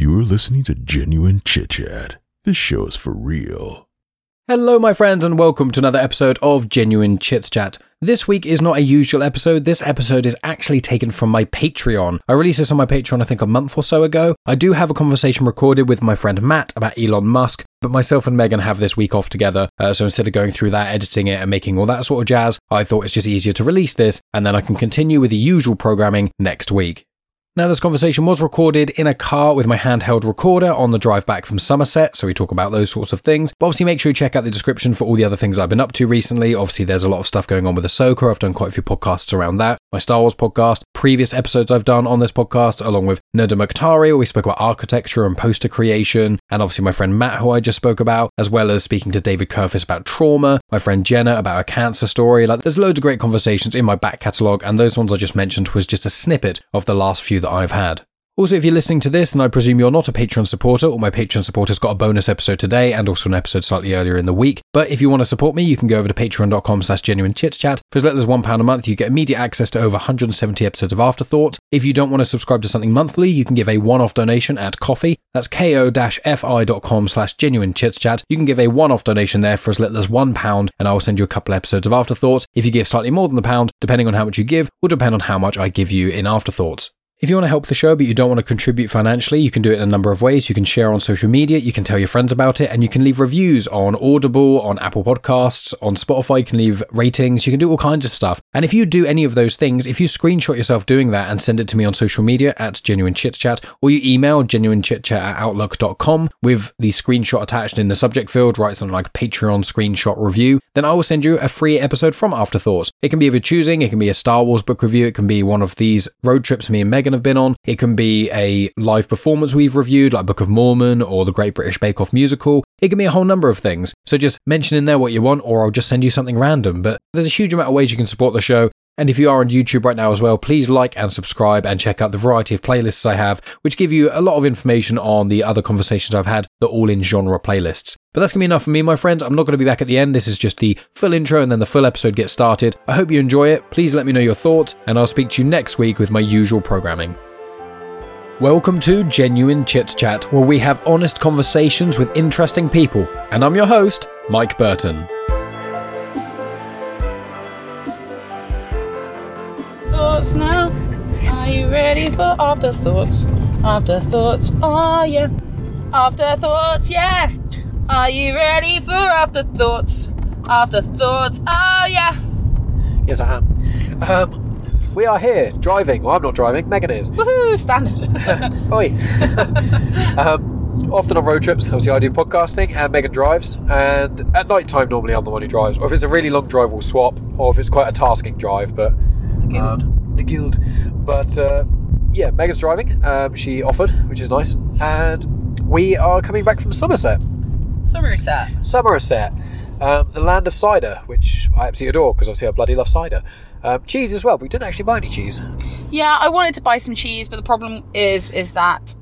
You're listening to Genuine Chit Chat. This show is for real. Hello, my friends, and welcome to another episode of Genuine Chit Chat. This week is not a usual episode. This episode is actually taken from my Patreon. I released this on my Patreon, I think, a month or so ago. I do have a conversation recorded with my friend Matt about Elon Musk, but myself and Megan have this week off together. Uh, so instead of going through that, editing it, and making all that sort of jazz, I thought it's just easier to release this, and then I can continue with the usual programming next week. Now, this conversation was recorded in a car with my handheld recorder on the drive back from Somerset, so we talk about those sorts of things. But obviously, make sure you check out the description for all the other things I've been up to recently. Obviously, there's a lot of stuff going on with Ahsoka. I've done quite a few podcasts around that. My Star Wars podcast, previous episodes I've done on this podcast, along with Nada Maktari, where we spoke about architecture and poster creation, and obviously my friend Matt, who I just spoke about, as well as speaking to David Kerfis about trauma, my friend Jenna about a cancer story. Like, there's loads of great conversations in my back catalogue, and those ones I just mentioned was just a snippet of the last few that I've had. Also, if you're listening to this, and I presume you're not a Patreon supporter, or my Patreon supporters got a bonus episode today and also an episode slightly earlier in the week. But if you want to support me, you can go over to patreon.com slash genuine chit chat. For as little as £1 a month, you get immediate access to over 170 episodes of Afterthought. If you don't want to subscribe to something monthly, you can give a one-off donation at Ko-fi. That's ko-fi.com slash genuine chit chat. You can give a one-off donation there for as little as £1, and I will send you a couple episodes of Afterthought. If you give slightly more than the pound, depending on how much you give, will depend on how much I give you in Afterthoughts. If you want to help the show but you don't want to contribute financially, you can do it in a number of ways. You can share on social media, you can tell your friends about it, and you can leave reviews on Audible, on Apple Podcasts, on Spotify, you can leave ratings, you can do all kinds of stuff. And if you do any of those things, if you screenshot yourself doing that and send it to me on social media at Genuine Chit Chat, or you email genuine genuinechitchat at outlook.com with the screenshot attached in the subject field, write something like Patreon screenshot review, then I will send you a free episode from Afterthoughts. It can be of your choosing, it can be a Star Wars book review, it can be one of these road trips me and Megan have been on. It can be a live performance we've reviewed, like Book of Mormon or the Great British Bake Off musical. It can be a whole number of things. So just mention in there what you want, or I'll just send you something random. But there's a huge amount of ways you can support the show. And if you are on YouTube right now as well, please like and subscribe and check out the variety of playlists I have, which give you a lot of information on the other conversations I've had, the all in genre playlists. But that's going to be enough for me, my friends. I'm not going to be back at the end. This is just the full intro and then the full episode gets started. I hope you enjoy it. Please let me know your thoughts, and I'll speak to you next week with my usual programming. Welcome to Genuine Chit Chat, where we have honest conversations with interesting people. And I'm your host, Mike Burton. Thoughts now. Are you ready for afterthoughts? Afterthoughts, oh yeah. Afterthoughts, yeah. Are you ready for afterthoughts? Afterthoughts, oh yeah. Yes, I am. Um, we are here driving. Well, I'm not driving. Megan is. Woohoo, standard. Oi. um, often on road trips, obviously I do podcasting and Megan drives. And at night time, normally I'm the one who drives. Or if it's a really long drive, we'll swap. Or if it's quite a tasking drive, but the um, the guild. But uh, yeah, Megan's driving. Um, she offered, which is nice. And we are coming back from Somerset. Somerset. Somerset, um, the land of cider, which I absolutely adore because obviously I bloody love cider. Um, cheese as well, but we didn't actually buy any cheese. Yeah, I wanted to buy some cheese, but the problem is is that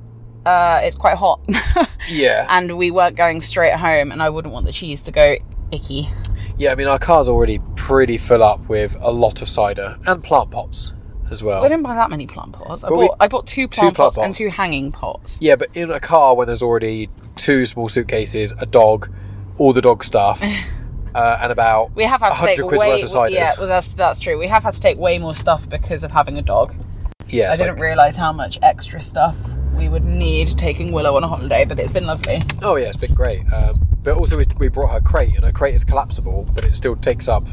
uh, it's quite hot. Yeah. and we weren't going straight home, and I wouldn't want the cheese to go icky. Yeah, I mean, our car's already pretty full up with a lot of cider and plant pots as well. I didn't buy that many plant pots. I But bought we- I bought two plant plant pots and pots. two hanging pots. Yeah, but in a car when there's already two small suitcases, a dog, all the dog stuff, uh, and about We have had to take 100 quid's way worth of ciders. yeah, well, that's that's true. We have had to take way more stuff because of having a dog. yeah, I it's didn't like- realise how much extra stuff we would need taking Willow on a holiday, but it's been lovely. oh yeah, it's been great. Um, but also we, we brought her crate, and her crate is collapsible, but it still takes up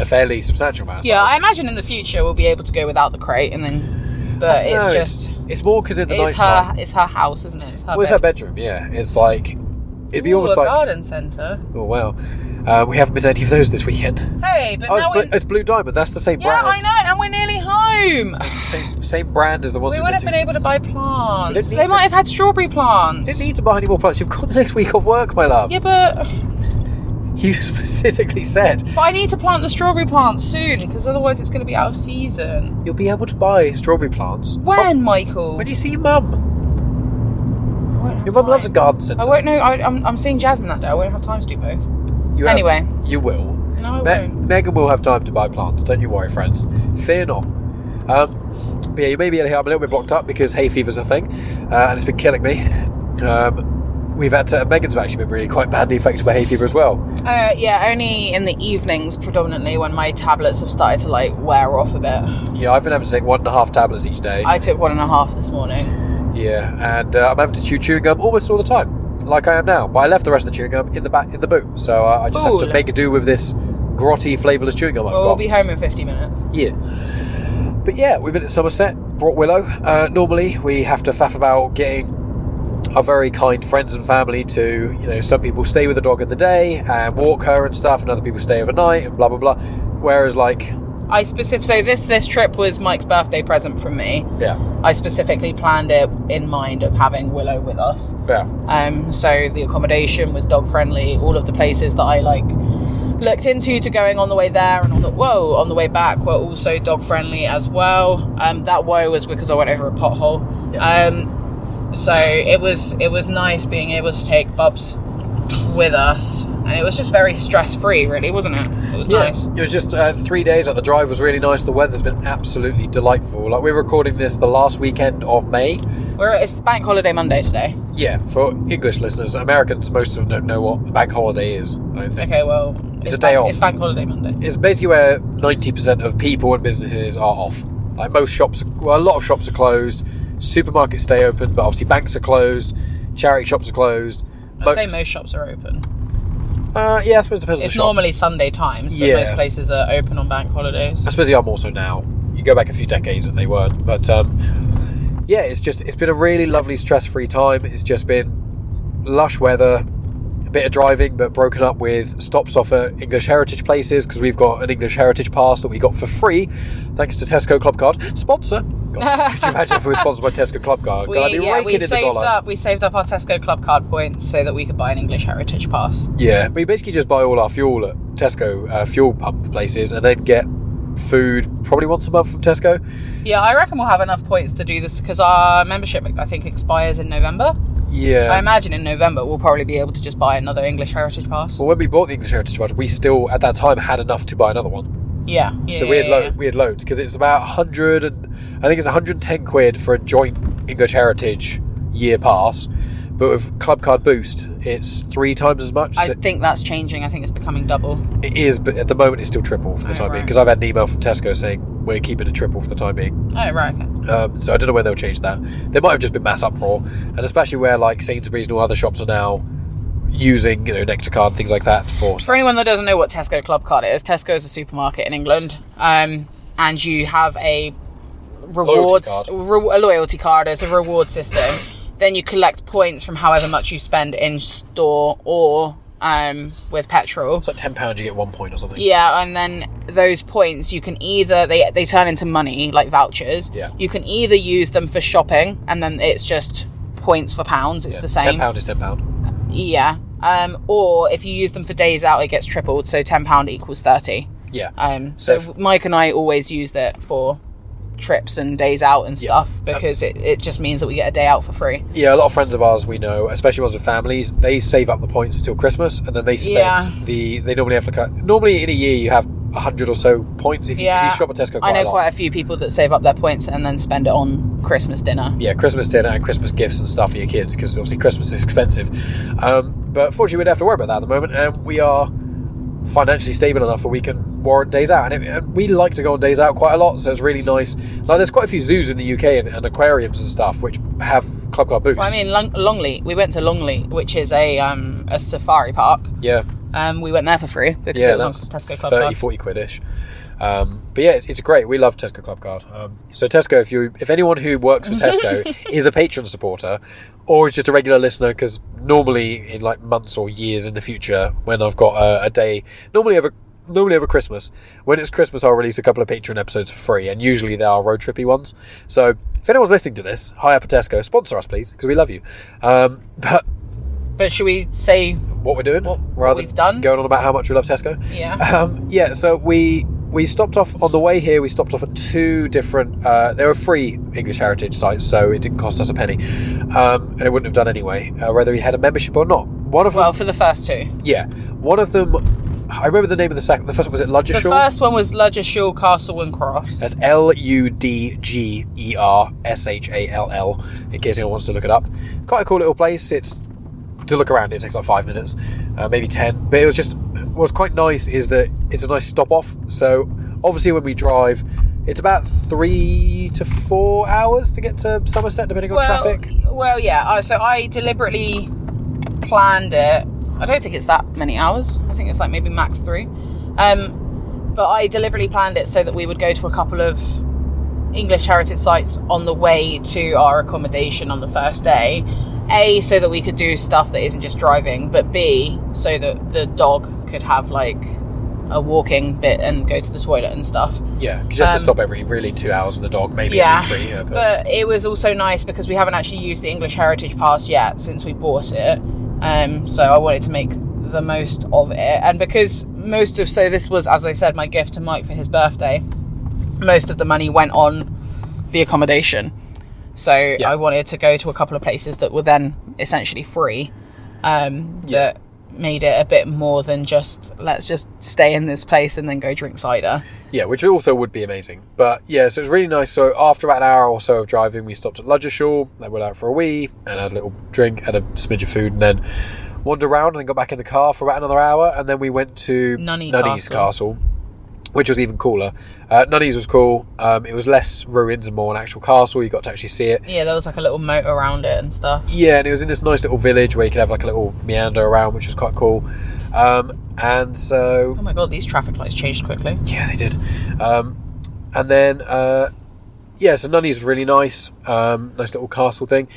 a fairly substantial amount. Of Yeah, I imagine in the future we'll be able to go without the crate, and then. But it's No, just it's more because in the it's her it's her house, isn't it? It's her. Well, it's bed. her bedroom. Yeah, it's like it'd be Ooh, almost a like garden centre. oh wow. Uh, we haven't been to any of those this weekend. Hey, but Oh, it's, now Blue, we're it's Blue Diamond. That's the same brand. yeah, I know, and we're nearly home. It's the same, same brand as the ones We would have been able to buy plants. They need to- might have had strawberry plants. didn't need to buy any more plants. You've got the next week of work, my love. Yeah, but You specifically said but I need to plant the strawberry plants soon because otherwise it's going to be out of season. you'll be able to buy strawberry plants. When, Michael? When you see your mum. I won't have Your mum loves a garden centre. I won't know. I, I'm, I'm seeing Jasmine that day. I won't have time to do both. You have- Anyway. you will. No, I Me- won't. Megan will have time to buy plants. Don't you worry, friends. Fear not. Um, but yeah, you may be able to hear I'm a little bit blocked up because hay fever's a thing, uh, and it's been killing me. Um, we've had to, Megan's actually been really quite badly affected by hay fever as well. Uh, yeah, only in the evenings, predominantly when my tablets have started to like wear off a bit. Yeah, I've been having to take one and a half tablets each day. I took one and a half this morning. Yeah, and uh, I'm having to chew chewing gum almost all the time, like I am now. But I left the rest of the chewing gum in the back in the boot, so uh, I just have to Fool. make do with this grotty, flavourless chewing gum I've Well, we'll be home in 50 minutes. Yeah. But yeah, we've been at Somerset, brought Willow. Uh, normally, we have to faff about getting our very kind friends and family to, you know, some people stay with the dog in the day and walk her and stuff, and other people stay overnight and blah blah blah. Whereas, like, I specific so this this trip was Mike's birthday present from me. yeah, I specifically planned it in mind of having Willow with us. yeah, Um, so the accommodation was dog friendly. All of the places that I like looked into to going on the way there and on the whoa on the way back were also dog friendly as well. Um, that woe was because I went over a pothole. Um, so it was it was nice being able to take Bubs with us, and it was just very stress free, really, wasn't it? It was nice. It was just uh, three days. Like the drive was really nice. The weather's been absolutely delightful. Like we're recording this the last weekend of May. We're it's Bank Holiday Monday today. Yeah, for English listeners, Americans, most of them don't know what a bank holiday is. I don't think. Okay, well, it's, a day bank, off. It's Bank Holiday Monday. It's basically where ninety percent of people and businesses are off. Like most shops, well, a lot of shops are closed. Supermarkets stay open, but obviously banks are closed. Charity shops are closed. I'd Mo- say most shops are open. uh, yeah, I suppose it depends on It's normally Sunday times, but Yeah. most places are open on bank holidays. I suppose they are more so now. You go back a few decades and they weren't. But um, yeah, it's just it's been a really lovely stress-free time. It's just been lush weather, a bit of driving, but broken up with stops off at English heritage places because we've got an English heritage pass that we got for free thanks to Tesco Club Card sponsor. God, could you imagine if we were sponsored by Tesco Club Card? We, God, yeah, we in the saved dollar. up. We saved up our Tesco Club Card points so that we could buy an English Heritage Pass. Yeah, we basically just buy all our fuel at Tesco uh, fuel pump places and then get food probably once a month from Tesco. Yeah, I reckon we'll have enough points to do this because our membership, I think, expires in November. Yeah. I imagine in November we'll probably be able to just buy another English Heritage Pass. Well, when we bought the English Heritage Pass, we still at that time had enough to buy another one. Yeah. yeah so we had yeah, lo- yeah. we had loads because it's about hundred and I think it's 110 quid for a joint English Heritage year pass, but with Club Card Boost, it's three times as much. I So think that's changing. I think it's becoming double. it is, but at the moment it's still triple for the Oh, time being because I've had an email from Tesco saying we're keeping it triple for the time being. Oh, right, okay. Um, so I don't know when they'll change that. There might have just been mass uproar, and especially where like Sainsbury's and all other shops are now using you know Nectar card things like that for For anyone that doesn't know what Tesco Club Card is, Tesco is a supermarket in England, um, and you have a rewards card. re- a loyalty card as a reward system. Then you collect points from however much you spend in store or um, with petrol. It's like ten pounds, you get one point or something. Yeah, and then those points you can either they they turn into money like vouchers. Yeah. You can either use them for shopping, and then it's just points for pounds. It's the same. Ten pound is ten pound. Yeah. Um, or if you use them for days out, it gets tripled. So ten pound equals thirty. Yeah. Um, so So if- Mike and I always used it for trips and days out and stuff because it, it just means that we get a day out for free. Yeah, a lot of friends of ours we know, especially ones with families, they save up the points till Christmas, and then they spend Yeah. the. They normally have like a. Normally in a year you have a hundred or so points if you, if you shop at Tesco. I know a quite a few people that save up their points and then spend it on Christmas dinner. yeah, Christmas dinner and Christmas gifts and stuff for your kids because obviously Christmas is expensive. Um, but fortunately, we don't have to worry about that at the moment, and we are financially stable enough that we can warrant days out. And, it, and we like to go on days out quite a lot, so it's really nice. Like, there's quite a few zoos in the UK and, and aquariums and stuff which have club card booths. Well, I mean, Long- Longleat. We went to Longleat, which is a um, a safari park. yeah, Um, we went there for free because yeah, it was on Tesco Club 30, Card. 40 quid-ish. Um, but yeah, it's, it's great. We love Tesco Club Card. Um, so Tesco, if you, if anyone who works for Tesco is a patron supporter, or is just a regular listener, because normally in like months or years in the future, when I've got a, a day, normally over normally over Christmas, when it's Christmas, I'll release a couple of Patreon episodes for free, and usually they are road trippy ones. So if anyone's listening to this, hi up at Tesco, sponsor us please, because we love you. Um, but But should we say what we're doing, What- what rather we've than done? going on about how much we love Tesco. yeah? Um, yeah, so we we stopped off on the way here. We stopped off at two different. Uh, they were free English heritage sites, so it didn't cost us a penny, um, and it wouldn't have done anyway, uh, whether we had a membership or not. One of Well, them, for the first two. yeah, one of them I remember the name of the second. The first one was it The first one was Ludgershall Castle and Cross. That's L U D G E R S H A L L. In case anyone wants to look it up. Quite a cool little place. It's to look around. It takes like five minutes, uh, maybe ten. But it was just what's quite nice is that it's a nice stop off. So obviously when we drive, it's about three to four hours to get to Somerset, depending on well, traffic. well, yeah. I so I deliberately planned it. I don't think it's that many hours. I think it's like maybe max three. Um, but I deliberately planned it so that we would go to a couple of English heritage sites on the way to our accommodation on the first day. A, so that we could do stuff that isn't just driving, but B, so that the dog could have like a walking bit and go to the toilet and stuff. Yeah, because you have to Um, stop every really two hours on the dog, maybe Yeah, every three. Yeah, but, but it was also nice because we haven't actually used the English Heritage Pass yet since we bought it. Um, so I wanted to make the most of it, and because most of so this was, as I said, my gift to Mike for his birthday. Most of the money went on the accommodation, so I wanted to go to a couple of places that were then essentially free. Um, That made it a bit more than just let's just stay in this place and then go drink cider. Yeah, which also would be amazing. But yeah, so it was really nice. So after about an hour or so of driving, we stopped at Ludgershall, then went out for a wee and had a little drink, had a smidge of food, and then wandered around and then got back in the car for about another hour. And then we went to Nunney Nunney's Castle. Castle, which was even cooler. Uh, Nunney's was cool. Um, it was less ruins and more an actual castle. You got to actually see it. Yeah, there was like a little moat around it and stuff. Yeah, and it was in this nice little village where you could have like a little meander around, which was quite cool. Um, and so Oh my god, these traffic lights changed quickly. Yeah, they did. Um, and then, uh, yeah, so Nunney's was really nice. Um, nice little castle thing.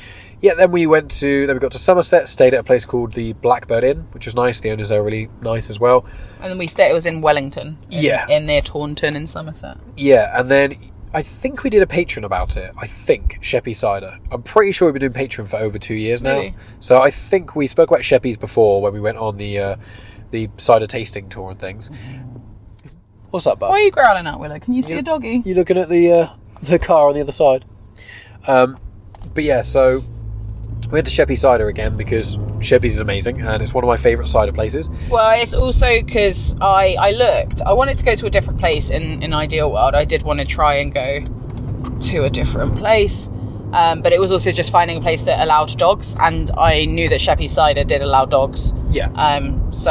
Yeah, then we went to, then we got to Somerset, stayed at a place called the Blackbird Inn, which was nice. The owners are really nice as well. And then we stayed, it was in Wellington. In, Yeah. In near Taunton in Somerset. Yeah, and then I think we did a Patreon about it. I think Sheppy Cider. I'm pretty sure we've been doing Patreon for over two years now. Really? So I think we spoke about Sheppy's before when we went on the uh, the cider tasting tour and things. What's up, Bubs? Why are you growling out, Willow? Can you see a doggy? You're looking at the uh, the car on the other side? Um, but yeah, so we went to Sheppy Cider again because Sheppy's is amazing and it's one of my favourite cider places. Well, it's also because I, I looked. I wanted to go to a different place in, in Ideal World. I did want to try and go to a different place. Um, but it was also just finding a place that allowed dogs. And I knew that Sheppy Cider did allow dogs. Yeah, Um, so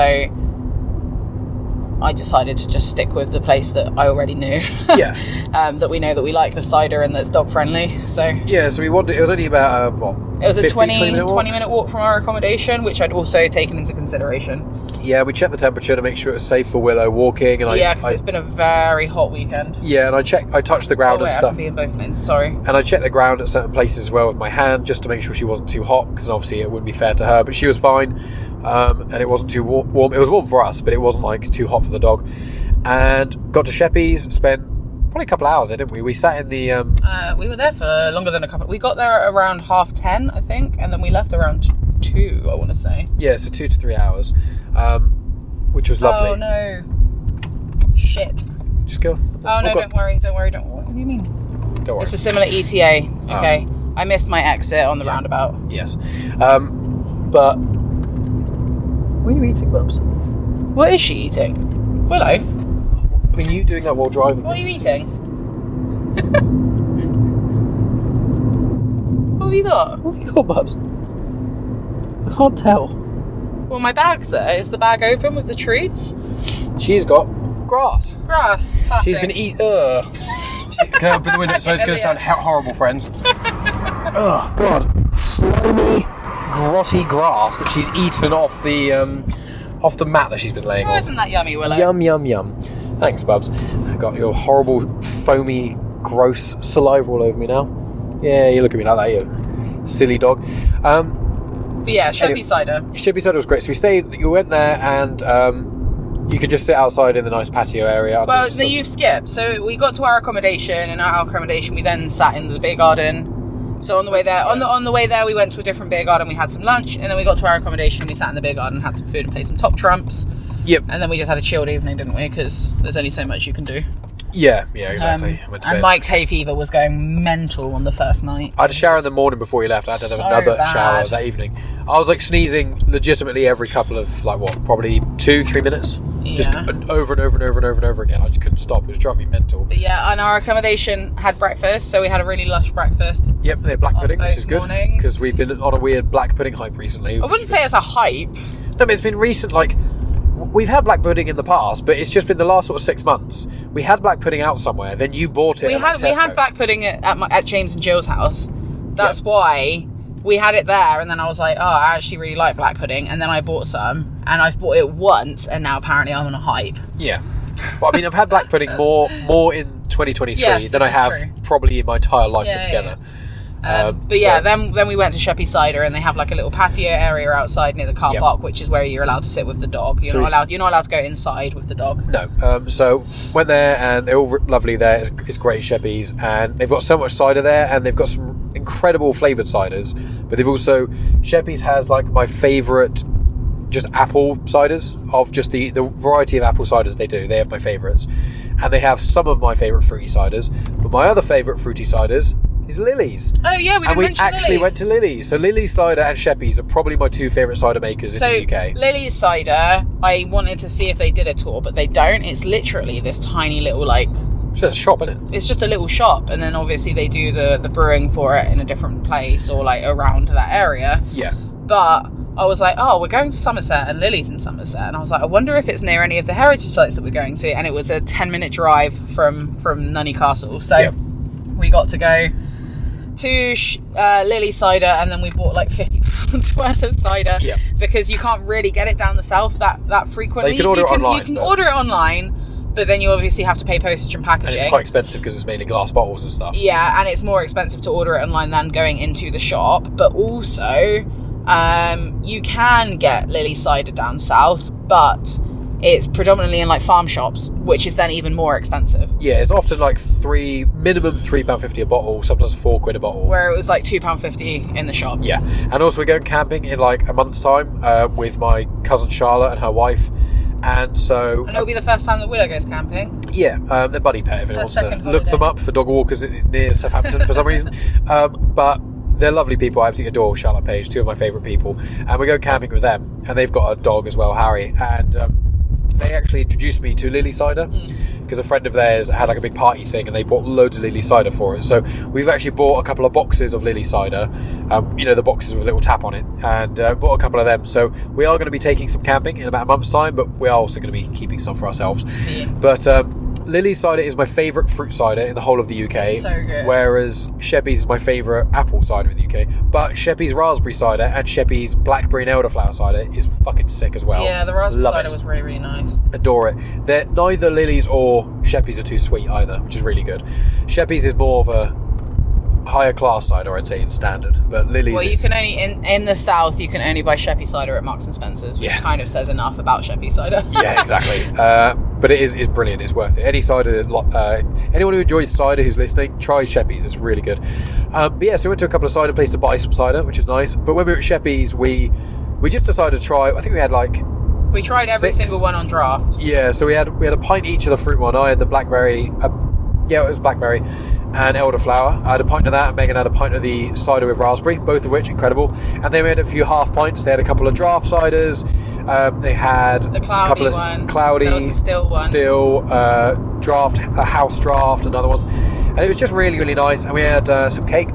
I decided to just stick with the place that I already knew. yeah, um, that we know that we like the cider and that's dog friendly. So it yeah. So we wanted. It was only about uh, what? was a 15, 20, 20 minute walk? minute walk from our accommodation, which I'd also taken into consideration. Yeah, we checked the temperature to make sure it was safe for Willow walking, and I yeah, because it's been a very hot weekend. yeah, and I checked. I touched the ground Oh, wait, and I stuff. be in both lanes. Sorry. and I checked the ground at certain places as well with my hand just to make sure she wasn't too hot because obviously it wouldn't be fair to her. But she was fine, um, and it wasn't too wa- warm. It was warm for us, but it wasn't like too hot for the dog. And got to Sheppy's, spent probably a couple of hours there, didn't we? We sat in the um, Uh, we were there for longer than a couple. We got there at around half ten, I think, and then we left around two. I want to say. yeah, so two to three hours, um, which was lovely. Oh no. Shit. Just go. Oh no! God. Don't worry. Don't worry. Don't. Worry. What do you mean? Don't worry. It's a similar ETA. Okay. I missed my exit on the roundabout. Yes, um, but what are you eating, Bubs? What is she eating? Willow, I mean, you doing that while driving? what are you eating? what have you got? What have you got, Bubs? I can't tell. Well, my bag's there. Is the bag open with the treats? She's got grass. Grass. She's been eating. Ugh. Can I open the window so it's going to sound ho- horrible, friends? oh God, slimy, grotty grass that she's eaten off the um, off the mat that she's been laying Oh, on. isn't that yummy, Willow? Yum yum yum. Thanks, Bubs. I got your horrible, foamy, gross saliva all over me now. Yeah, you look at me like that, you silly dog. Um, But yeah, Sheppy Anyway. cider. Sheppy cider was great. So we stayed. You went there and. Um, you could just sit outside in the nice patio area. Well, no, you've skipped. So we got to our accommodation, and at our accommodation, we then sat in the beer garden. So on the way there, on the on the way there, we went to a different beer garden. We had some lunch, and then we got to our accommodation. We sat in the beer garden, had some food, and played some top trumps. Yep. And then we just had a chilled evening, didn't we? Because there's only so much you can do. Yeah, yeah, exactly. Um, I went to and. Mike's hay fever was going mental on the first night. I had a shower in the morning before he left. I had to have So another bad. shower that evening. I was like sneezing legitimately every couple of like what, probably two, three minutes, just over and over and over and over and over again. I just couldn't stop. It was driving me mental. But yeah, and our accommodation had breakfast, so we had a really lush breakfast. Yep, they had black pudding, which is good because we've been on a weird black pudding hype recently. I wouldn't say it's a hype. No, but it's been recent. Like we've had black pudding in the past, but it's just been the last sort of six months. We had black pudding out somewhere, then you bought it. We had we had black pudding at, at, my, at James and Jill's house. That's Yeah. why we had it there, and then I was like, oh, I actually really like black pudding, and then I bought some, and I've bought it once, and now apparently I'm on a hype. Yeah. Well, I mean, I've had black pudding more more in 2023 Yes, than I have true. probably in my entire life Yeah, put yeah, together. Um, Um, but yeah, so- then then we went to Sheppy Cider, and they have like a little patio area outside near the car Yep. park, which is where you're allowed to sit with the dog. You're So not allowed. You're not allowed to go inside with the dog. No. Um, so went there and they're all lovely there. It's, it's great Sheppy's, and they've got so much cider there and they've got some incredible flavoured ciders. But they've also Sheppy's has like my favourite just apple ciders of just the, the variety of apple ciders they do. They have my favourites. And they have some of my favourite fruity ciders. But my other favourite fruity ciders is Lilley's. Oh yeah, we and we actually Lilley's. went to Lilley's. So Lilley's cider and Sheppy's are probably my two favourite cider makers in So the UK. Lilley's cider, I wanted to see if they did a tour, but they don't. It's literally this tiny little like It's just a shop, isn't it? it's just a little shop, and then obviously they do the the brewing for it in a different place or like around that area. Yeah. But I was like, oh, we're going to Somerset and Lilley's in Somerset, and I was like, I wonder if it's near any of the heritage sites that we're going to, and it was a ten minute drive from from Nunney Castle, so Yep. we got to go to sh- uh, Lilley cider, and then we bought like fifty pounds worth of cider Yep. because you can't really get it down the south that that frequently. Well, you can order it online, You can but- order it online, but then you obviously have to pay postage and packaging. And it's quite expensive because it's mainly glass bottles and stuff. Yeah, and it's more expensive to order it online than going into the shop. But also, um, you can get Lilley cider down south, but it's predominantly in like farm shops, which is then even more expensive. Yeah, it's often like three, minimum three pound fifty a bottle, sometimes four quid a bottle. Where it was like two pound fifty in the shop. yeah, and also we're going camping in like a month's time uh, with my cousin Charlotte and her wife, and so And it'll be the first time that Willow goes camping. yeah, um, they're buddy pet if anyone wants to second look them up for dog walkers near Southampton for some reason. Um, but they're lovely people. I absolutely adore Charlotte Page, two of my favourite people, and we go camping with them. And they've got a dog as well, Harry, and um, they actually introduced me to Lilley cider because a friend of theirs had like a big party thing, and they bought loads of Lilley cider for it. So we've actually bought a couple of boxes of Lilley cider. Um, you know, the boxes with a little tap on it, and uh, bought a couple of them. So we are going to be taking some camping in about a month's time, but we are also going to be keeping some for ourselves. Yeah. But um, Lilley cider is my favourite fruit cider in the whole of the UK. So good. Whereas Sheppy's is my favourite apple cider in the UK. But Sheppy's raspberry cider and Sheppy's blackberry and elderflower cider is fucking sick as well. Yeah, the raspberry Love cider it. was really really nice. Adore it. They're, neither Lilley's or Sheppy's are too sweet either, which is really good. Sheppy's is more of a higher class cider, I'd say, in standard. But Lilley's Well, you can only in in the south you can only buy Sheppy cider at Marks and Spencers, which Yeah. kind of says enough about Sheppy cider. yeah, exactly. Uh, but it is, is brilliant. It's worth it. Any cider, uh, anyone who enjoys cider who's listening, try Sheppy's. It's really good. Um, but yeah, so we went to a couple of cider places to buy some cider, which is nice. But when we were at Sheppy's, we we just decided to try. I think we had like we tried every Six. single one on draft. yeah. So we had we had a pint each of the fruit one. I had the blackberry. Uh, yeah, it was blackberry and elderflower. I had a pint of that, and Megan had a pint of the cider with raspberry, both of which incredible. And then we had a few half pints. They had a couple of draft ciders. Um, they had The a couple of one. cloudy, still one. still uh, draft, a house draft, and other ones. And it was just really, really nice. And we had uh, some cake.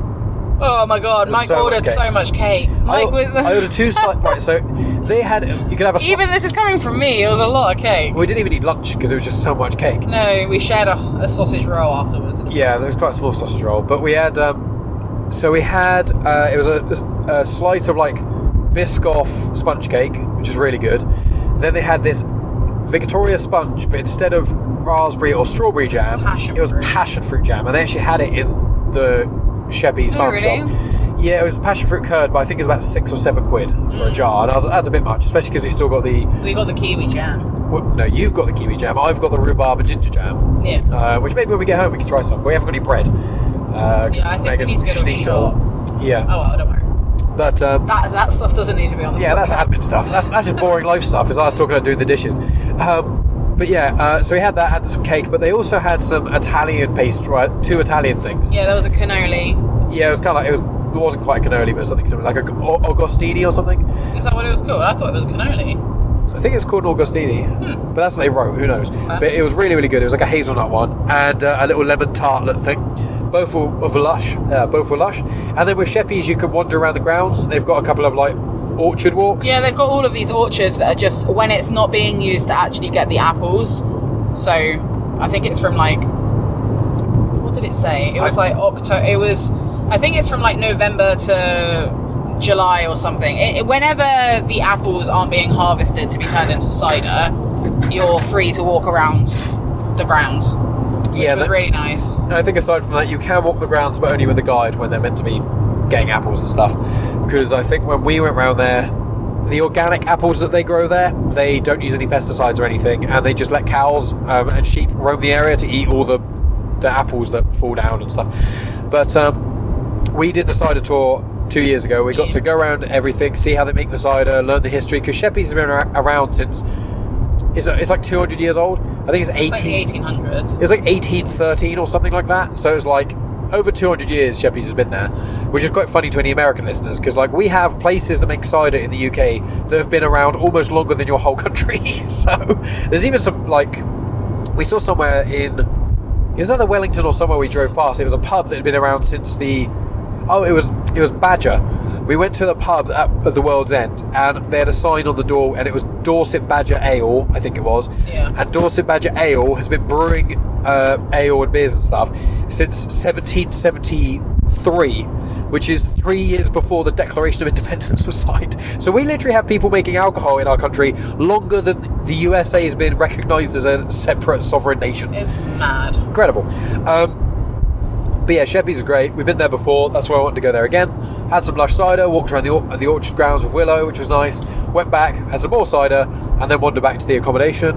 Oh my god, Mike so ordered cake. so much cake. Mike I, was I ordered two slices. right, so they had. You could have a. sli- even this is coming from me. It was a lot of cake. we didn't even eat lunch because there was just so much cake. No, we shared a, a sausage roll afterwards. Yeah, there was quite a small sausage roll, but we had. Um, so we had. Uh, it was a, a slice of like Biscoff sponge cake, which is really good. Then they had this Victoria sponge, but instead of raspberry or strawberry jam, passion it was fruit. passion fruit jam, and they actually had it in the Sheppy's Oh, farm really? shop. Yeah, it was passion fruit curd, but I think it was about six or seven quid for Mm. a jar, and I was, that's a bit much, especially because you still got the. We got the kiwi jam. Well, no, you've got the kiwi jam. I've got the rhubarb and ginger jam. Yeah. Uh, which maybe when we get home we can try some. But we haven't got any bread. Uh, Yeah, I think we need to go to a shop. Yeah, Oh well, don't worry. but um, That that stuff doesn't need to be on the yeah, that's admin stuff. That's, that's just boring life stuff. As I was talking about doing the dishes. Um, But yeah, uh, so we had that, had some cake, but they also had some Italian pastry, right? Two Italian things. Yeah, there was a cannoli. Yeah, it was kind of like, it was, it wasn't quite a cannoli, but something similar, like a Au- Augustini or something. Is that what it was called? I thought it was a cannoli. I think it's called an Augustini, Hmm. but that's what they wrote. Who knows? But it was really, really good. It was like a hazelnut one and uh, a little lemon tartlet thing. Both were of lush. Uh, both were lush. And then with Sheppy's, you could wander around the grounds. They've got a couple of like orchard walks. Yeah, they've got all of these orchards that are just when it's not being used to actually get the apples. So I think it's from like what did it say? It was like October. It was I think it's from like November to July or something. It, whenever the apples aren't being harvested to be turned into cider, you're free to walk around the grounds. Yeah, was that- really nice. I think aside from that, you can walk the grounds, but only with a guide when they're meant to be getting apples and stuff. Because I think when we went round there, the organic apples that they grow there, they don't use any pesticides or anything, and they just let cows um, and sheep roam the area to eat all the the apples that fall down and stuff. But um, we did the cider tour two years ago. We got to go around everything, see how they make the cider, learn the history. Because Sheppy's has been around since it's, it's like 200 years old. I think it's 18. It's like the 1800s. It was like 1813 or something like that. So it was like over 200 years Sheppy's has been there, which is quite funny to any American listeners because like we have places that make cider in the UK that have been around almost longer than your whole country. so there's even some like we saw somewhere in it was either Wellington or somewhere we drove past. It was a pub that had been around since the oh it was it was Badger. We went to the pub at, at the World's End and they had a sign on the door and it was Dorset Badger Ale, I think it was. Yeah. And Dorset Badger Ale has been brewing uh, ale and beers and stuff since 1773, which is three years before the Declaration of Independence was signed. So we literally have people making alcohol in our country longer than the USA has been recognised as a separate sovereign nation. It's mad. Incredible. Um, but yeah, Sheppy's is great. We've been there before. That's why I wanted to go there again. Had some lush cider. Walked around the, or- the orchard grounds with Willow, which was nice. Went back, had some more cider, and then wandered back to the accommodation.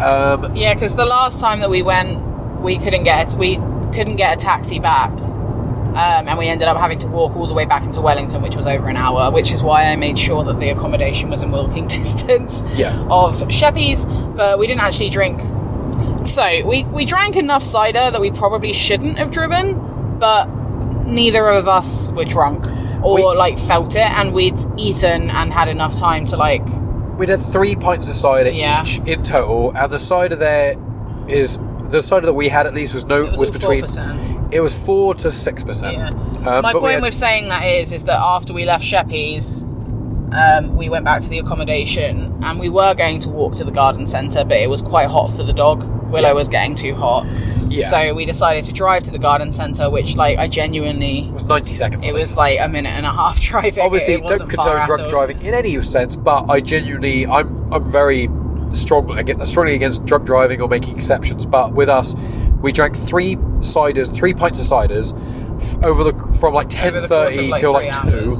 Um, Yeah, because the last time that we went, we couldn't get we couldn't get a taxi back, um, and we ended up having to walk all the way back into Wellington, which was over an hour. Which is why I made sure that the accommodation was in walking distance Yeah. of Sheppy's, but we didn't actually drink. So we we drank enough cider that we probably shouldn't have driven, but neither of us were drunk or We- like felt it, and we'd eaten and had enough time to like we'd had three pints of cider Yeah. each in total, and the cider there is the cider that we had at least was no it was, was between 4%. it was four to six percent. Yeah. Um, My point had- with saying that is, is that after we left Sheppy's, um, we went back to the accommodation and we were going to walk to the garden centre, but it was quite hot for the dog. Willow Yeah. was getting too hot. Yeah. So we decided to drive to the garden centre, which, like, I genuinely. it was ninety seconds. It was like a minute and a half driving. obviously it wasn't don't condone drunk driving in any sense, but I genuinely I'm I'm very strong against strongly against drunk driving or making exceptions. But with us, we drank three ciders, three pints of ciders f- over the from like ten Over the course of, thirty like, till like two, hours.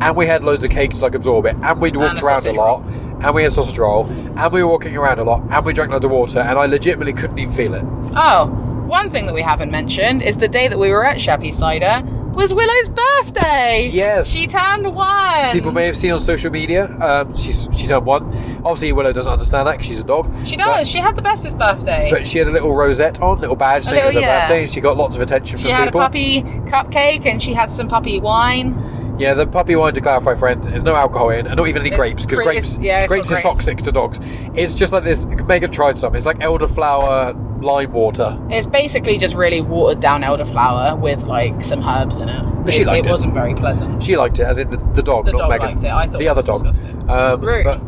and we had loads of cake to like absorb it, and we'd walked a around a lot. And we had sausage roll, and we were walking around a lot, and we drank loads of water, and I legitimately couldn't even feel it. Oh, one thing that we haven't mentioned is the day that we were at Sheppy Cider was Willow's birthday. Yes. She turned one. People may have seen on social media, um, she's she's had one. Obviously, Willow doesn't understand that because she's a dog. She but- does. she had the bestest birthday. But she had a little rosette on, little badge saying it was her yeah. birthday, and she got lots of attention She from had people. a puppy cupcake and she had some puppy wine. Yeah, the puppy wine, to clarify, friends, there's no alcohol in, and not even any It's grapes, because grapes, yeah, grapes is grapes. toxic to dogs. It's just like this. Megan tried some. It's like elderflower lime water. It's basically just really watered down elderflower with like some herbs in it. But she it, liked it. It wasn't very pleasant. She liked it, as in the, the dog, The not dog Megan. liked it. I thought the other dog. Um, Rude. But,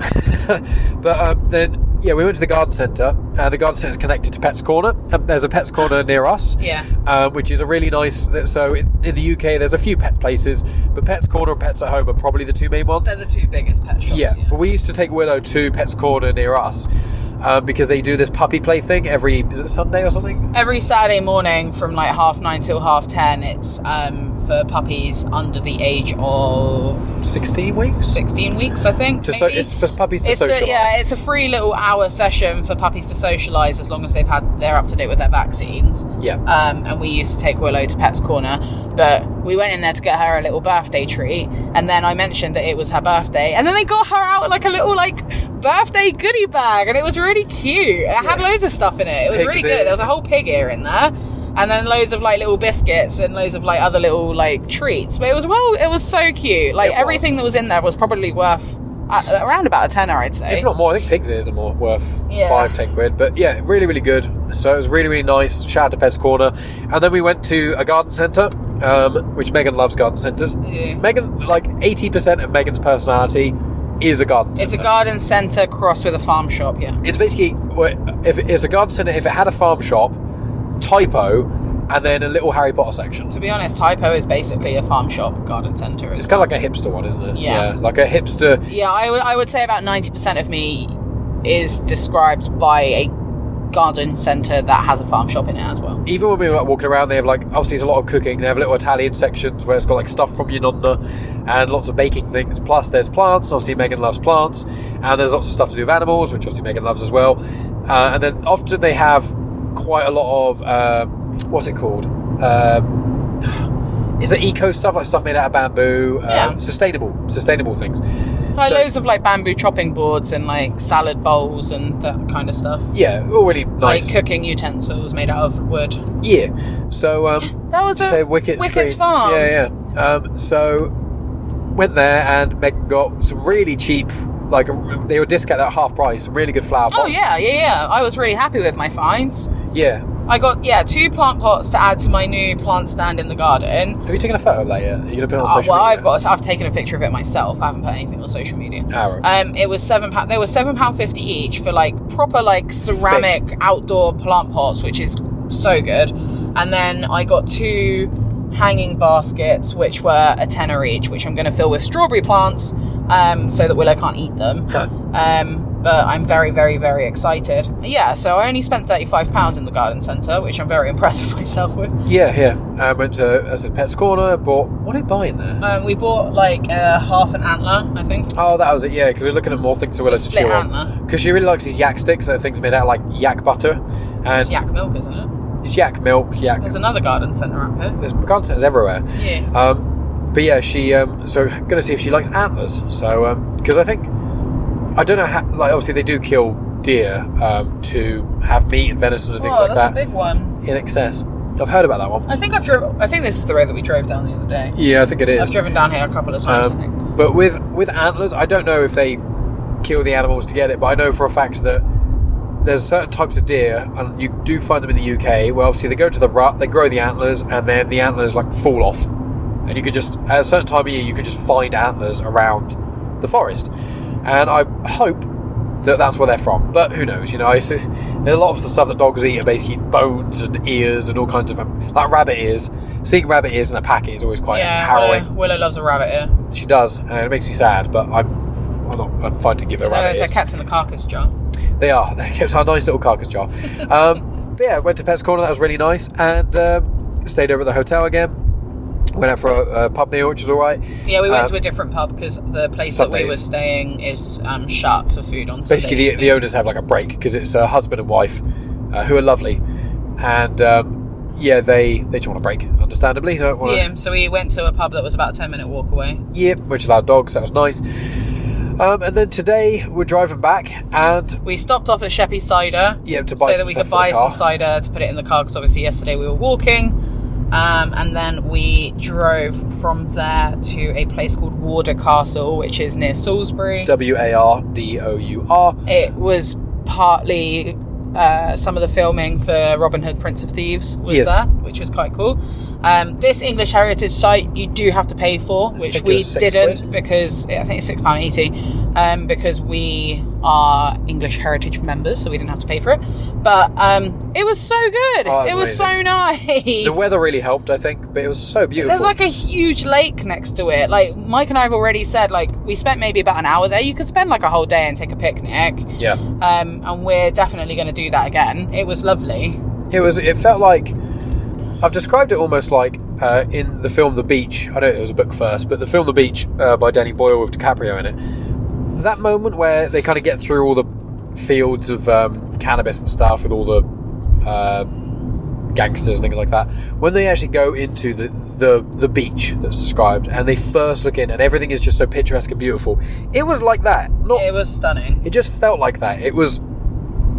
but um, then, yeah, we went to the garden centre. Uh, the garden centre is connected to Pets Corner. Um, there's a Pets Corner near us. Yeah. um, which is a really nice. So in, in the UK, there's a few pet places, but Pets Corner and Pets at Home are probably the two main ones. They're the two biggest pet shops. Yeah, but we used to take Willow to Pets Corner near us um, because they do this puppy play thing every is it Sunday or something? Every Saturday morning from like half nine till half ten, it's um, for puppies under the age of Sixteen weeks. 16 weeks, I think. To so, it's for puppies to It's socialise. a, yeah, it's a free little hour session for puppies to socialise as long as they've had they're up to date with their vaccines. Yeah. Um, and we used to take Willow to Pets Corner, but we went in there to get her a little birthday treat, and then I mentioned that it was her birthday, and then they got her out like a little like birthday goodie bag, and it was really cute. It had loads of stuff in it. It was Pig's really good. There was a whole pig ear in there, and then loads of like little biscuits and loads of like other little like treats. But it was well, it was so cute. Like It was. everything that was in there was probably worth uh, around about a tenner, I'd say. If not more, I think pig's ears are more worth Yeah. five, ten quid. But yeah, really, really good. So it was really, really nice. Shout out to Pets Corner. And then we went to a garden centre, um, which Megan loves garden centres. Yeah. Megan, like 80% of Megan's personality is a garden centre. It's a garden centre crossed with a farm shop. Yeah. It's basically, if it's a garden centre, if it had a farm shop, typo, and then a little Harry Potter section. To be honest, Typo is basically a farm shop garden centre. It's kind of like a hipster one, isn't it? Yeah. like a hipster. Yeah, I would- I would say about 90% of me is described by a garden centre that has a farm shop in it as well. even when we were like, walking around, they have like obviously it's a lot of cooking. They have little Italian sections where it's got like stuff from your nonna and lots of baking things. Plus, there's plants. Obviously, Megan loves plants, and there's lots of stuff to do with animals, which obviously Megan loves as well. Uh, and then often they have quite a lot of um, what's it called? Um, is it eco stuff like stuff made out of bamboo? Um, Yeah. Sustainable, sustainable things. Like So- loads of like bamboo chopping boards and like salad bowls and that kind of stuff. Yeah, all really nice. Like cooking utensils made out of wood. yeah. So um, That was to a Wicket's screen. farm. Yeah, yeah. Um, so went there and Megan got some really cheap, like they were discounted at half price, really good flower Oh yeah, yeah, yeah. I was really happy with my finds. Yeah. I got yeah two plant pots to add to my new plant stand in the garden. Have you taken a photo of that yet? Are you gonna put it on Uh, social well, media? I've got I've taken a picture of it myself. I haven't put anything on social media. Ah, right. Um, it was seven pound. They were seven pound fifty each for like proper like ceramic outdoor plant pots, which is so good. And then I got two hanging baskets, which were a tenner each, which I'm going to fill with strawberry plants, um, so that Willow can't eat them. Huh. Um, but I'm very, very, very excited. Yeah, so I only spent thirty five pounds in the garden centre, which I'm very impressed with myself with. Yeah, yeah. I went to as a Pets Corner. Bought what did I buy in there? Um, we bought like uh, half an antler, I think. Oh, that was it. Yeah, because we're looking at more things to Willow to chew antler. Because she really likes these yak sticks. That things made out of like yak butter, and It's yak milk, isn't it? it's yak milk, yak. There's another garden centre up here. There's garden centers everywhere. Yeah. Um, but yeah, she. Um, so going to see if she likes antlers. So because I think I don't know how. Like obviously they do kill deer um, to have meat and venison and things oh, like that's that That's a big one. in excess. I've heard about that one. I think I've driven. I think this is the road that we drove down the other day. Yeah, I think it I've driven down here a couple of times. I think. Um, but with with antlers, I don't know if they kill the animals to get it, but I know for a fact that there's certain types of deer, and you do find them in the UK. Where obviously they go to the rut, they grow the antlers, and then the antlers like fall off, and you could just at a certain time of year you could just find antlers around the forest, and I hope that that's where they're from. But who knows? You know, I see, a lot of the stuff that dogs eat are basically bones and ears and all kinds of um, like rabbit ears. Seeing rabbit ears in a packet is always quite yeah, harrowing. Willow, Willow loves a rabbit ear. She does, and it makes me sad. But I'm, I'm not. I'm fine to give her They're, rabbit they're ears. kept in the carcass jar. They are. They're kept in a nice little carcass jar. Um, but yeah, went to Pets Corner. That was really nice, and um, stayed over at the hotel again. Went out for a, a pub meal, which was all right. Yeah, we went Um, to a different pub because the place that we were staying is um, shut for food on. Basically, Sunday the, the owners have like a break because it's a husband and wife uh, who are lovely, and um, yeah, they they just want a break. Understandably, they don't want. Yeah, so we went to a pub that was about a ten minute walk away. Yep, which allowed dogs. That was nice. Um, and then today we're driving back, and We stopped off at Sheppy Cider. Yeah, to buy so that we could buy some cider to put it in the car because obviously yesterday we were walking. Um, and then we drove from there to a place called Wardour Castle, which is near Salisbury. W A R D O U R. it was partly uh, some of the filming for Robin Hood Prince of Thieves was Yes. there, which was quite cool. Um, this English Heritage site you do have to pay for, which we didn't quid. because I think it's six pound eighty, um, because we are English Heritage members, so we didn't have to pay for it. But um, it was so good. Oh, it was it was so nice. The weather really helped, I think, but it was so beautiful. There's like a huge lake next to it. Like Mike and I have already said, like we spent maybe about an hour there. You could spend like a whole day and take a picnic yeah, um, and we're definitely going to do that again. It was lovely. it was. It felt like I've described it almost like uh, in the film The Beach. I don't know if it was a book first, but the film The Beach uh, by Danny Boyle with DiCaprio in it. That moment where they kind of get through all the fields of um, cannabis and stuff with all the uh, gangsters and things like that. When they actually go into the, the the beach that's described and they first look in and everything is just so picturesque and beautiful, it was like that. Not It was stunning. it just felt like that. It was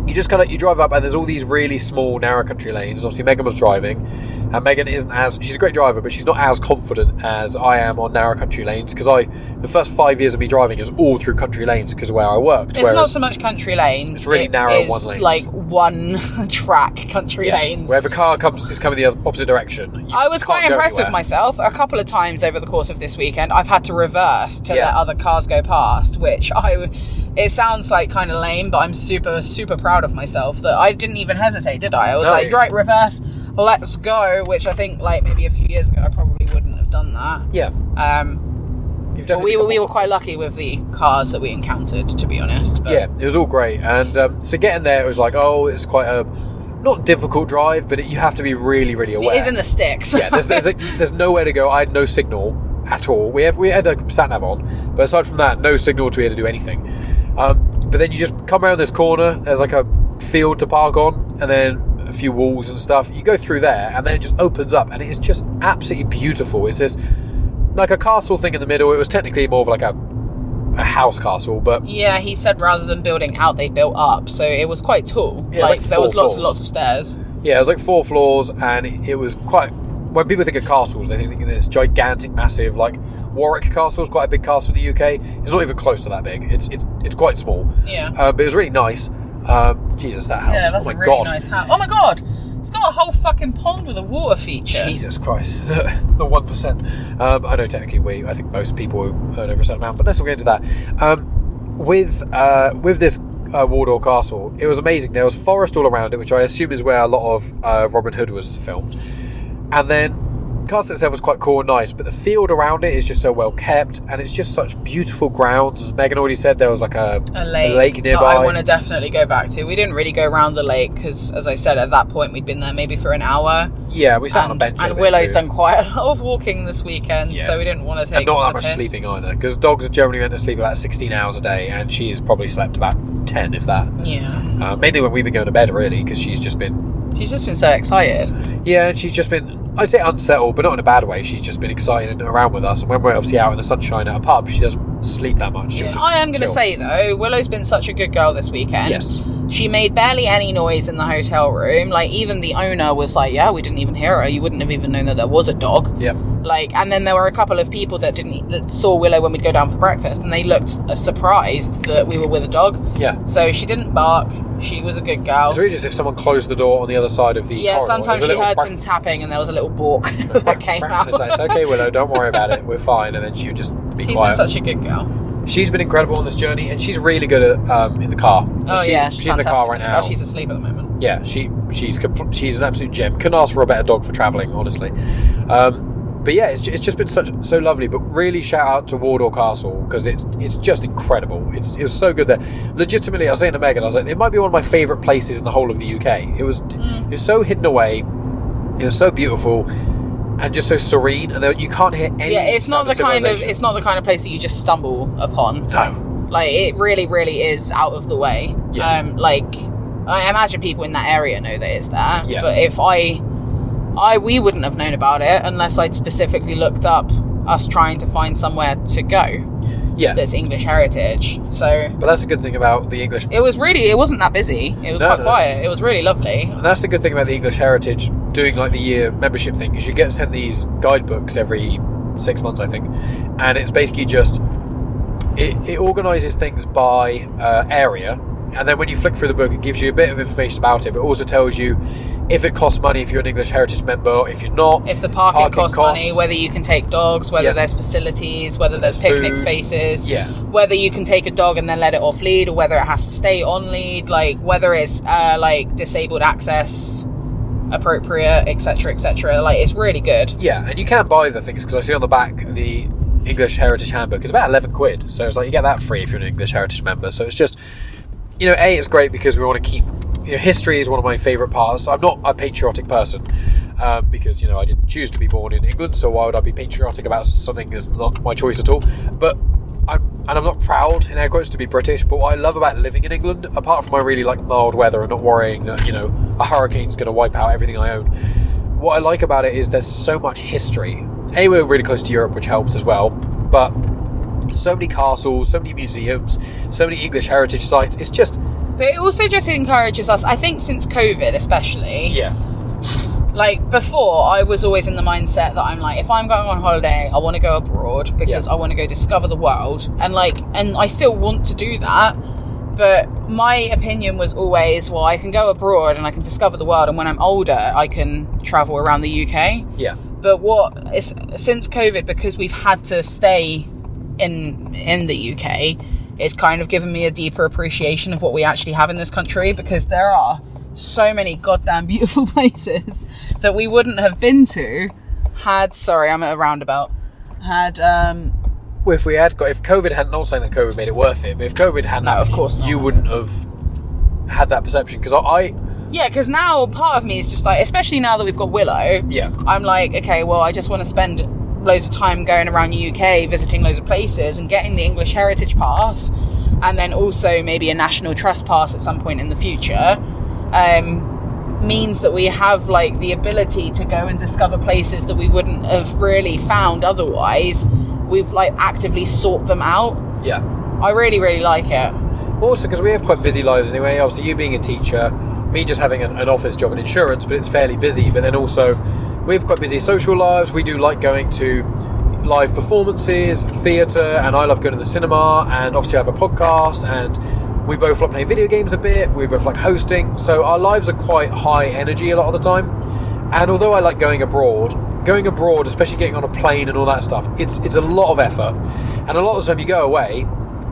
you just kind of you drive up and there's all these really small narrow country lanes. Obviously, Megan was driving, and Megan isn't as she's a great driver, but she's not as confident as I am on narrow country lanes because I the first five years of me driving is all through country lanes because where I worked. It's not so much country lanes. It's really it narrow one lanes. Like one track country yeah, lanes. where if a car comes is coming the other, opposite direction. I was quite impressed with myself. A couple of times over the course of this weekend, I've had to reverse to Yeah. let other cars go past, which I. It sounds like kind of lame, but I'm super, super proud of myself that I didn't even hesitate, did I? I was No. like, right, reverse, let's go, which I think, like, maybe a few years ago, I probably wouldn't have done that. Yeah, Um, we, were, we were quite lucky with the cars that we encountered, to be honest. But Yeah, it was all great, and um, so getting there, it was like, oh, it's quite a not difficult drive, but it, you have to be really, really aware. it is in the sticks. yeah, there's there's, a, there's nowhere to go. I had no signal at all. We have we had a sat nav on, but aside from that, no signal to be able to do anything. Um, but then you just come around this corner. There's like a field to park on, and then a few walls and stuff. You go through there, and then it just opens up, and it is just absolutely beautiful. It's this like a castle thing in the middle. It was technically more of like a a house castle, but Yeah, he said rather than building out, they built up, so it was quite tall. Yeah, like, like there was lots and lots of stairs. Yeah, it was like four floors, and it, it was quite. When people think of castles, they think of this gigantic, massive, like Warwick Castle is quite a big castle in the UK. It's not even close to that big. It's it's it's quite small. Yeah. Uh, but it was really nice. Um, Jesus, that house! Yeah, that's oh my a really god! nice house. Oh my god, it's got a whole fucking pond with a water feature. Jesus Christ, the one percent. Um, I know technically we, I think most people earn over a certain amount, but let's not get into that. Um, with uh, with this uh, Wardour Castle, it was amazing. There was forest all around it, which I assume is where a lot of uh, Robin Hood was filmed. And then the castle itself was quite cool and nice, but the field around it is just so well kept, and it's just such beautiful grounds. As Megan already said, there was like a, a lake, that nearby. I want to definitely go back to. We didn't really go around the lake because, as I said, at that point we'd been there maybe for an hour. yeah, we sat on a And, bench. and over Willow's there. done quite a lot of walking this weekend, Yeah. so we didn't want to take and not that much piss. sleeping either, because dogs are generally meant to sleep about 16 hours a day, and she's probably slept about 10, if that. Yeah, Uh, mainly when we've been going to bed, really, because she's just been, she's just been so excited. yeah, and she's just been, I'd say unsettled, but not in a bad way. She's just been excited and around with us. And when we're obviously out in the sunshine at a pub, she doesn't sleep that much. Yeah. I am going to say though, Willow's been such a good girl this weekend. Yes. She made barely any noise in the hotel room. Like even the owner was like, "Yeah, we didn't even hear her. You wouldn't have even known that there was a dog." Yep. Like, and then there were a couple of people that didn't that saw Willow when we'd go down for breakfast, and they looked uh, surprised that we were with a dog. Yeah. So she didn't bark. She was a good girl. It's really just if someone closed the door on the other side of the yeah, corridor. sometimes she heard some tapping, and there was a little balk that came out. the side. It's okay, Willow, don't worry about it. We're fine. And then she would just be She's quiet. been such a good girl. she's been incredible on this journey, and she's really good at um, in the car. Oh she's, yeah, she's in the car right now. Oh, she's asleep at the moment. yeah, she she's compl- she's an absolute gem. Couldn't ask for a better dog for travelling, honestly. Um, but yeah, it's, it's just been such so lovely. But really, shout out to Wardour Castle because it's it's just incredible. It's it was so good there. Legitimately, I was saying to Megan, I was like, it might be one of my favourite places in the whole of the UK. It was it was so hidden away. It was so beautiful and just so serene, and you can't hear any. Yeah, it's not the kind of it's not the kind of place that you just stumble upon. no. Like it really, really is out of the way. Yeah. Um, like I imagine people in that area know that it's there. Yeah. But if I, I we wouldn't have known about it unless I'd specifically looked up us trying to find somewhere to go Yeah, that's English heritage. So but that's a good thing about the English it was really it wasn't that busy. It was No, quite no, no. quiet. It was really lovely. And that's the good thing about the English Heritage doing like the year membership thing, because you get sent these guidebooks every six months, I think, and it's basically just it, it organises things by uh, area, and then when you flick through the book, it gives you a bit of information about it, but also tells you if it costs money if you're an English Heritage member, if you're not, If the parking, Parking costs, costs. money, whether you can take dogs, whether Yeah. there's facilities, whether there's, There's picnic food. spaces, Yeah. whether you can take a dog and then let it off lead, or whether it has to stay on lead, like whether it's uh, like disabled access appropriate, etc., etc. Like it's really good. Yeah, and you can buy the things because I see on the back the English Heritage Handbook. It's about eleven quid, so it's like you get that free if you're an English Heritage member. So it's just, you know, a it's great because we want to keep. You know, history is one of my favourite parts. I'm not a patriotic person um, because you know I didn't choose to be born in England, so why would I be patriotic about something that's not my choice at all? But I'm and I'm not proud in air quotes to be British, but what I love about living in England, apart from I really like mild weather and not worrying that you know a hurricane's going to wipe out everything I own, what I like about it is there's so much history. A, we're really close to Europe, which helps as well, but so many castles, so many museums, so many English heritage sites. It's just But it also just encourages us, I think, since COVID especially. yeah, Like before, I was always in the mindset that I'm like, if I'm going on holiday, I want to go abroad because Yeah. I want to go discover the world, and like, and I still want to do that. But my opinion was always, well, I can go abroad and I can discover the world, and when I'm older, I can travel around the UK. yeah, But what is since COVID, because we've had to stay in in the UK, it's kind of given me a deeper appreciation of what we actually have in this country because there are so many goddamn beautiful places that we wouldn't have been to had sorry, I'm at a roundabout. Had um Well, if we had got if COVID hadn't not saying that COVID made it worth it, but if COVID hadn't, No, of course not. you wouldn't have had that perception because I, I yeah, because now part of me is just like, especially now that we've got Willow, yeah I'm like, okay, well, I just want to spend loads of time going around the UK, visiting loads of places, and getting the English Heritage Pass, and then also maybe a National Trust Pass at some point in the future, um, means that we have like the ability to go and discover places that we wouldn't have really found otherwise. We've like actively sought them out. yeah. I really, really like it. Also, because we have quite busy lives anyway. Obviously, you being a teacher, me just having an, an office job in insurance, but it's fairly busy. But then also, we have quite busy social lives. We do like going to live performances, theatre, and I love going to the cinema. And obviously, I have a podcast, and we both like playing video games a bit. We both like hosting. So our lives are quite high energy a lot of the time. And although I like going abroad, going abroad, especially getting on a plane and all that stuff, it's it's a lot of effort. And a lot of the time, you go away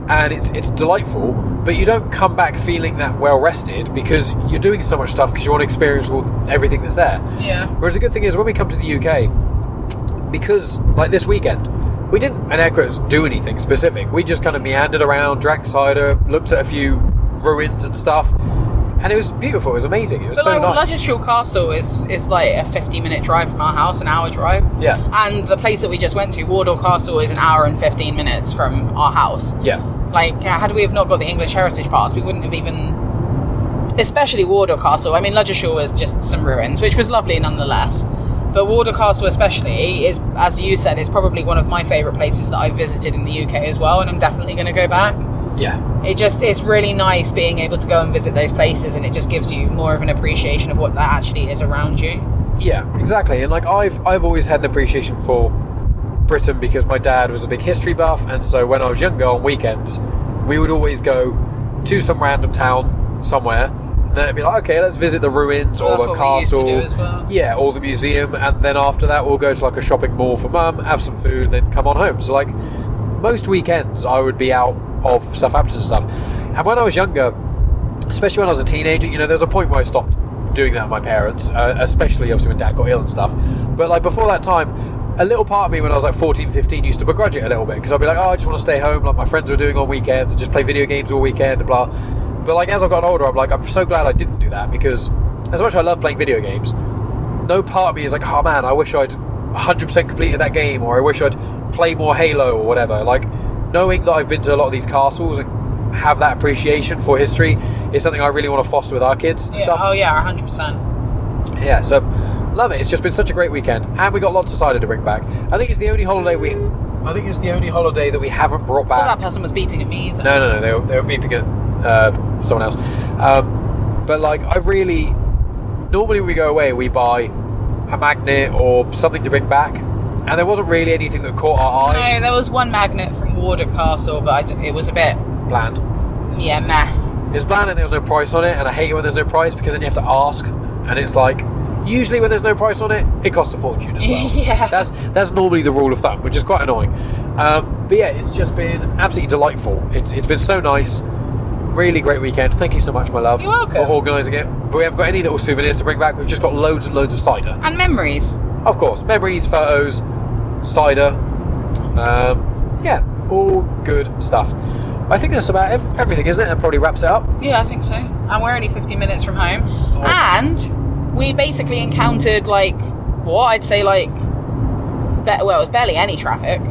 and it's it's delightful, but you don't come back feeling that well rested because you're doing so much stuff because you want to experience all, everything that's there. Yeah. Whereas the good thing is when we come to the UK, because like this weekend, we didn't in air quotes do anything specific. We just kind of meandered around, drank cider, looked at a few ruins and stuff, and it was beautiful. It was amazing. It was But so like nice. Ludgershall Castle is is like a 50 minute drive from our house, an hour drive. Yeah. And the place that we just went to, Wardour Castle, is an hour and 15 minutes from our house. Yeah, Like, uh, had we have not got the English Heritage Pass, we wouldn't have even. Especially Wardour Castle. I mean, Ludgershall was just some ruins, which was lovely nonetheless. But Wardour Castle, especially, is, as you said, is probably one of my favourite places that I've visited in the UK as well, and I'm definitely going to go back. yeah, It just it's really nice being able to go and visit those places, and it just gives you more of an appreciation of what that actually is around you. Yeah, exactly. And like I've I've always had an appreciation for Britain because my dad was a big history buff, and so when I was younger on weekends, we would always go to some random town somewhere, and then it'd be like, okay, let's visit the ruins Well, or the what we used to castle, well. yeah, or the museum, and then after that we'll go to like a shopping mall for mum, have some food, and then come on home. So like most weekends I would be out of Southampton and stuff, and when I was younger, especially when I was a teenager, you know, there was a point where I stopped doing that with my parents, uh, especially obviously when dad got ill and stuff. But like before that time, a little part of me when I was like 14, 15 used to begrudge it a little bit because I'd be like, oh, I just want to stay home like my friends were doing on weekends and just play video games all weekend and blah. But like as I've gotten older, I'm like, I'm so glad I didn't do that because as much as I love playing video games, no part of me is like, oh man, I wish I'd 100% completed that game or I wish I'd play more Halo or whatever. Like knowing that I've been to a lot of these castles and have that appreciation for history is something I really want to foster with our kids and Yeah, stuff. oh yeah, hundred percent. Yeah, so love it. It's just been such a great weekend, and we got lots of cider to bring back. I think it's the only holiday we. I think it's the only holiday that we haven't brought Thought back. that person was beeping at me either. No, no, no. They were, they were beeping at uh, someone else. Um, but like, I really normally when we go away, we buy a magnet or something to bring back, and there wasn't really anything that caught our eye. No, there was one magnet from Wardour Castle, but I d it was a bit, Bland. yeah, meh. It's bland and there's no price on it, and I hate it when there's no price because then you have to ask, and it's like usually when there's no price on it, it costs a fortune as well. Yeah. that's that's normally the rule of thumb, which is quite annoying. Um, but yeah, it's just been absolutely delightful. It's it's been so nice. Really great weekend. Thank you so much, my love, You're welcome. for organising it. But we haven't got any little souvenirs to bring back. We've just got loads and loads of cider. And memories. Of course, memories, photos, cider. Um, yeah, all good stuff. I think that's about ev- everything, isn't it? That probably wraps it up. Yeah, I think so. And we're only 50 minutes from home. Awesome. And we basically encountered, like, what? I'd say, like, be- well, it was barely any traffic.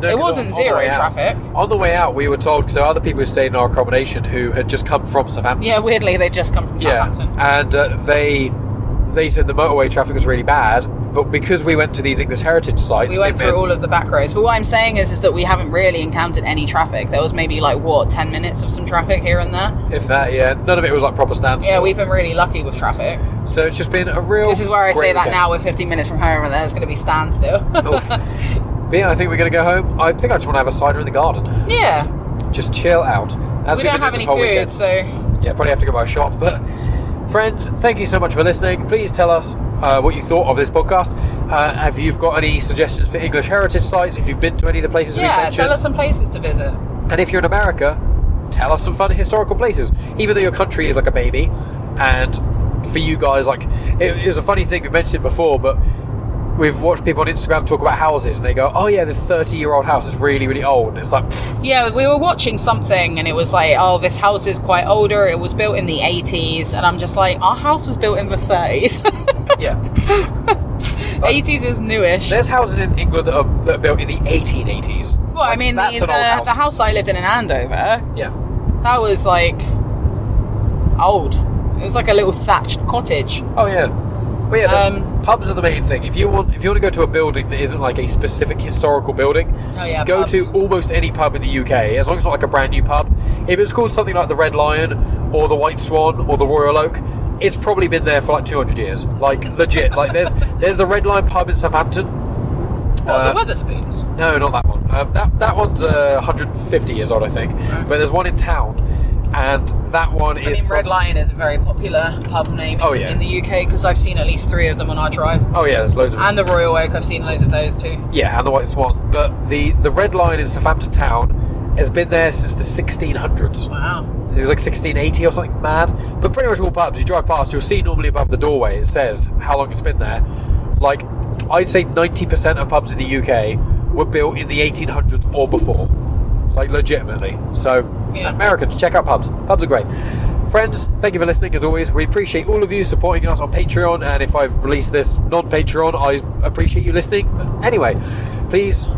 No, it wasn't on- on zero out- traffic. On the way out, we were told so other people who stayed in our accommodation who had just come from Southampton. Yeah, weirdly they'd just come from Southampton. Yeah, and uh, they they said the motorway traffic was really bad, but because we went to these English heritage sites, We went through meant- all of the back roads. But what I'm saying is, is that we haven't really encountered any traffic. There was maybe like what ten minutes of some traffic here and there. if that, yeah, none of it was like proper standstill. Yeah, we've been really lucky with traffic. so it's just been a real. This is where I say that weekend. now. We're 15 minutes from home, and there's going to be standstill. But yeah, I think we're going to go home. I think I just want to have a cider in the garden. yeah, Just chill out. As we we've don't been have doing any food, weekend. so Yeah, probably have to go buy a shop. But friends, thank you so much for listening. Please tell us uh, what you thought of this podcast. Uh, if you've got any suggestions for English heritage sites, if you've been to any of the places we yeah, mentioned, Yeah, tell us some places to visit. and if you're in America, tell us some fun historical places. Even though your country is like a baby, and for you guys, like it, it was a funny thing. We mentioned it before, but. We've watched people on Instagram talk about houses, and they go, "Oh yeah, the thirty-year-old house is really, really old." And it's like, pfft, Yeah, we were watching something, and it was like, oh, this house is quite older. It was built in the 80s, and I'm just like, our house was built in the 30s. yeah. 80s is newish. There's houses in England that are, that are built in the 1880s. Well, I Like, mean, the, the, old house. the house I lived in in Andover, Yeah. that was like old. It was like a little thatched cottage. Oh yeah. Well, yeah. Um, pubs are the main thing. If you want, if you want to go to a building that isn't like a specific historical building, Oh, yeah, go pubs. to almost any pub in the UK. As long as it's not like a brand new pub. If it's called something like the Red Lion or the White Swan or the Royal Oak, it's probably been there for like 200 years. Like legit. like there's there's the Red Lion pub in Southampton. Oh, Uh, the Wetherspoons. No, not that one. Um, that that one's uh, 150 years old, I think. But there's one in town, and that one I is mean, from- Red Lion is a very popular pub name Oh, in, yeah. in the UK because I've seen at least three of them on our drive. Oh yeah, there's loads of them. And the Royal Oak, I've seen loads of those too. Yeah, and the White Swan. But the the Red Lion in Southampton town has been there since the 1600s. Wow. So it was like 1680 or something mad. But pretty much all pubs, you drive past, you'll see normally above the doorway it says how long it's been there. Like, I'd say 90% of pubs in the UK were built in the 1800s or before. Like, legitimately. So, Yeah. Americans, check out pubs. Pubs are great. Friends, thank you for listening as always. We appreciate all of you supporting us on Patreon. And if I've released this non Patreon, I appreciate you listening. Anyway, please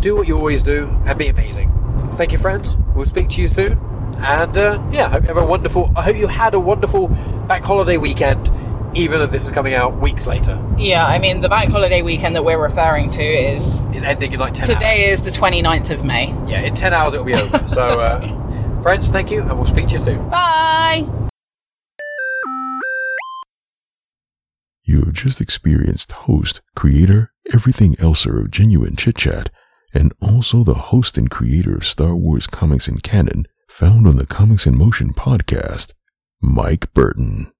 do what you always do and be amazing. Thank you, friends. We'll speak to you soon. And uh, yeah, hope you have a wonderful. I hope you had a wonderful back holiday weekend, even though this is coming out weeks later. Yeah, I mean, the bank holiday weekend that we're referring to is is ending in like ten. today is the 29th of May. yeah, in ten hours it'll be over. so, uh, friends, thank you, and we'll speak to you soon. Bye. You have just experienced host, creator, everything elser of Genuine Chit Chat, and also the host and creator of Star Wars comics and canon, found on the Comics in Motion podcast, Mike Burton.